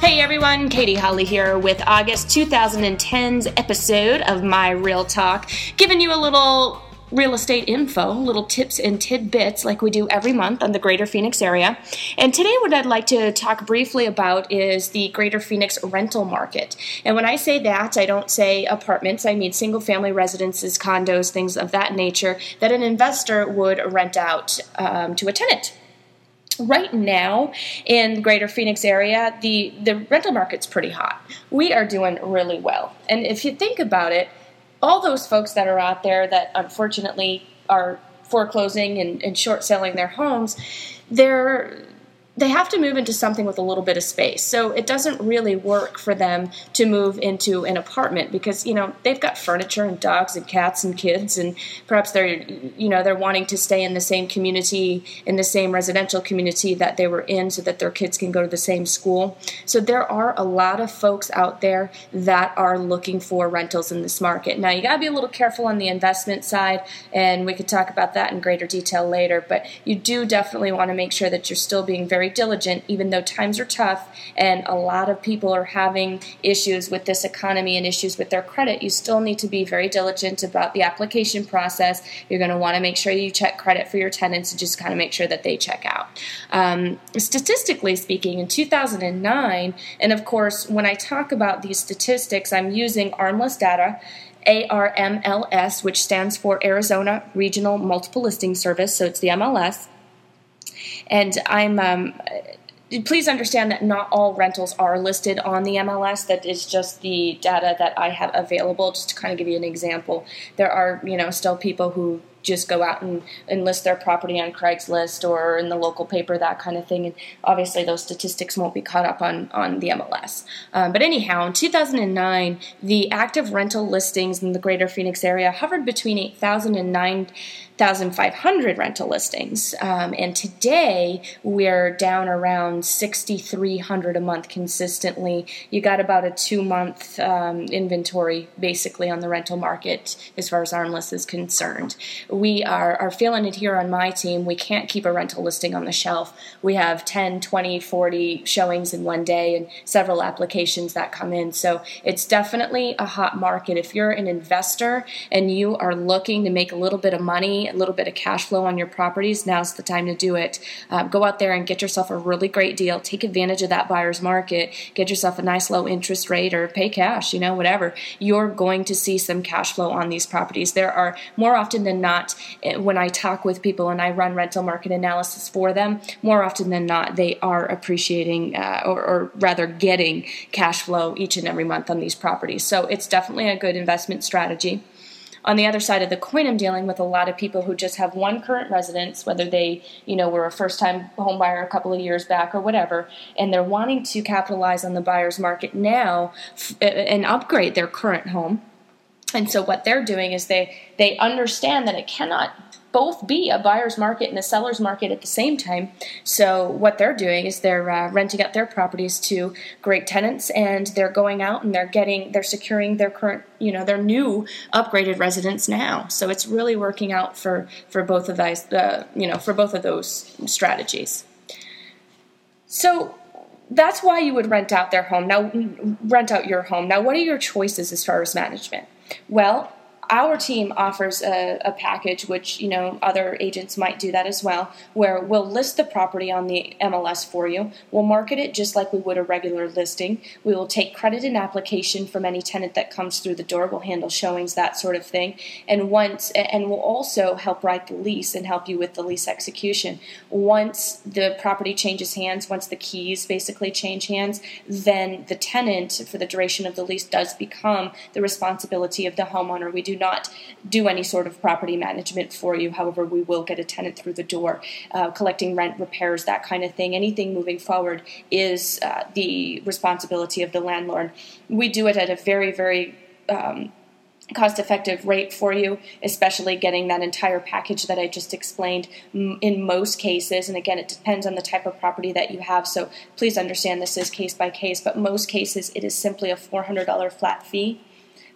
Hey everyone, Katie Holly here with August 2010's episode of My Real Talk, giving you a little real estate info, little tips and tidbits like we do every month on the greater Phoenix area. And today, what I'd like to talk briefly about is the greater Phoenix rental market. And when I say that, I don't say apartments, I mean single family residences, condos, things of that nature that an investor would rent out um, to a tenant right now in the greater phoenix area the, the rental market's pretty hot. We are doing really well. And if you think about it all those folks that are out there that unfortunately are foreclosing and, and short selling their homes, they're they have to move into something with a little bit of space. So it doesn't really work for them to move into an apartment because you know they've got furniture and dogs and cats and kids and perhaps they're you know they're wanting to stay in the same community in the same residential community that they were in so that their kids can go to the same school. So there are a lot of folks out there that are looking for rentals in this market. Now you got to be a little careful on the investment side and we could talk about that in greater detail later, but you do definitely want to make sure that you're still being very diligent, even though times are tough and a lot of people are having issues with this economy and issues with their credit. You still need to be very diligent about the application process. You're going to want to make sure you check credit for your tenants and just kind of make sure that they check out. Um, statistically speaking, in 2009, and of course, when I talk about these statistics, I'm using ARMLS data. ARMLS, which stands for Arizona Regional Multiple Listing Service, so it's the MLS. And I'm um, please understand that not all rentals are listed on the MLS. That is just the data that I have available. Just to kind of give you an example, there are you know still people who just go out and, and list their property on Craigslist or in the local paper, that kind of thing. And obviously, those statistics won't be caught up on, on the MLS. Um, but anyhow, in 2009, the active rental listings in the greater Phoenix area hovered between 8,000 and 9,500 rental listings. Um, and today, we're down around 6,300 a month consistently. You got about a two month um, inventory basically on the rental market as far as ARMLS is concerned we are, are feeling it here on my team. We can't keep a rental listing on the shelf. We have 10, 20, 40 showings in one day and several applications that come in. So it's definitely a hot market. If you're an investor and you are looking to make a little bit of money, a little bit of cash flow on your properties, now's the time to do it. Uh, go out there and get yourself a really great deal. Take advantage of that buyer's market. Get yourself a nice low interest rate or pay cash, you know, whatever. You're going to see some cash flow on these properties. There are more often than not not, eh, when I talk with people and I run rental market analysis for them, more often than not, they are appreciating uh, or, or rather getting cash flow each and every month on these properties. So it's definitely a good investment strategy. On the other side of the coin, I'm dealing with a lot of people who just have one current residence, whether they, you know, were a first-time home buyer a couple of years back or whatever, and they're wanting to capitalize on the buyer's market now f- and upgrade their current home and so what they're doing is they they understand that it cannot both be a buyer's market and a seller's market at the same time. So what they're doing is they're uh, renting out their properties to great tenants, and they're going out and they're getting they're securing their current you know their new upgraded residents now. So it's really working out for for both of those uh, you know for both of those strategies. So that's why you would rent out their home now rent out your home now what are your choices as far as management well, our team offers a, a, package, which you know other agents might do that as well, where we'll list the property on the MLS for you. We'll market it just like we would a regular listing. We will take credit and application from any tenant that comes through the door. We'll handle showings, that sort of thing, and once and we'll also help write the lease and help you with the lease execution. Once the property changes hands, once the keys basically change hands, then the tenant for the duration of the lease does become the responsibility of the homeowner. We do not do any sort of property management for you. However, we will get a tenant through the door, uh, collecting rent, repairs, that kind of thing. Anything moving forward is uh, the responsibility of the landlord. We do it at a very, very um, cost effective rate for you, especially getting that entire package that I just explained in most cases. And again, it depends on the type of property that you have. So please understand this is case by case, but most cases it is simply a $400 flat fee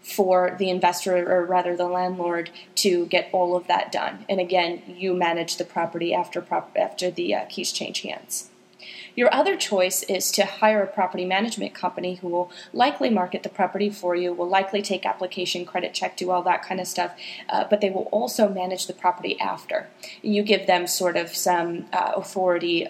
for the investor or rather the landlord to get all of that done. And again, you manage the property after prop- after the uh, keys change hands. Your other choice is to hire a property management company who will likely market the property for you, will likely take application, credit check, do all that kind of stuff, uh, but they will also manage the property after. You give them sort of some uh, authority.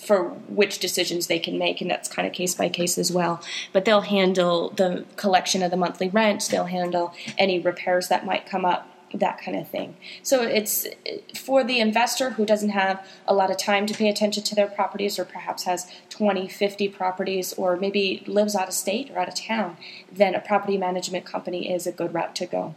For which decisions they can make, and that's kind of case by case as well. But they'll handle the collection of the monthly rent, they'll handle any repairs that might come up that kind of thing. So it's for the investor who doesn't have a lot of time to pay attention to their properties or perhaps has 20, 50 properties or maybe lives out of state or out of town, then a property management company is a good route to go.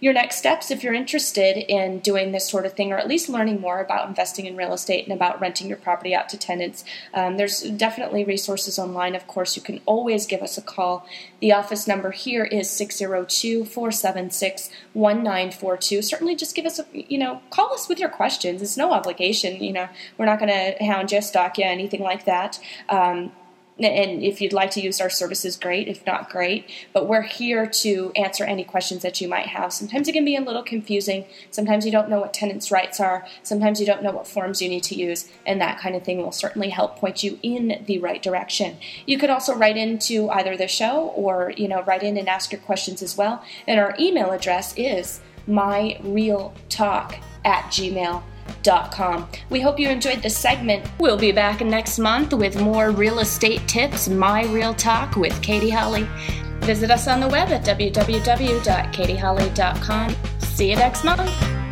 Your next steps, if you're interested in doing this sort of thing or at least learning more about investing in real estate and about renting your property out to tenants, um, there's definitely resources online. Of course, you can always give us a call. The office number here is 602 476 1942. Certainly just give us a, you know, call us with your questions. It's no obligation. You know, we're not going to hound you, stalk you, anything like that. Um, and if you'd like to use our services, great. If not, great. But we're here to answer any questions that you might have. Sometimes it can be a little confusing. Sometimes you don't know what tenants' rights are. Sometimes you don't know what forms you need to use, and that kind of thing will certainly help point you in the right direction. You could also write into either the show or you know write in and ask your questions as well. And our email address is myrealtalk at gmail.com we hope you enjoyed this segment. We'll be back next month with more real estate tips, My Real Talk with Katie Holly. Visit us on the web at www.katieholly.com. See you next month.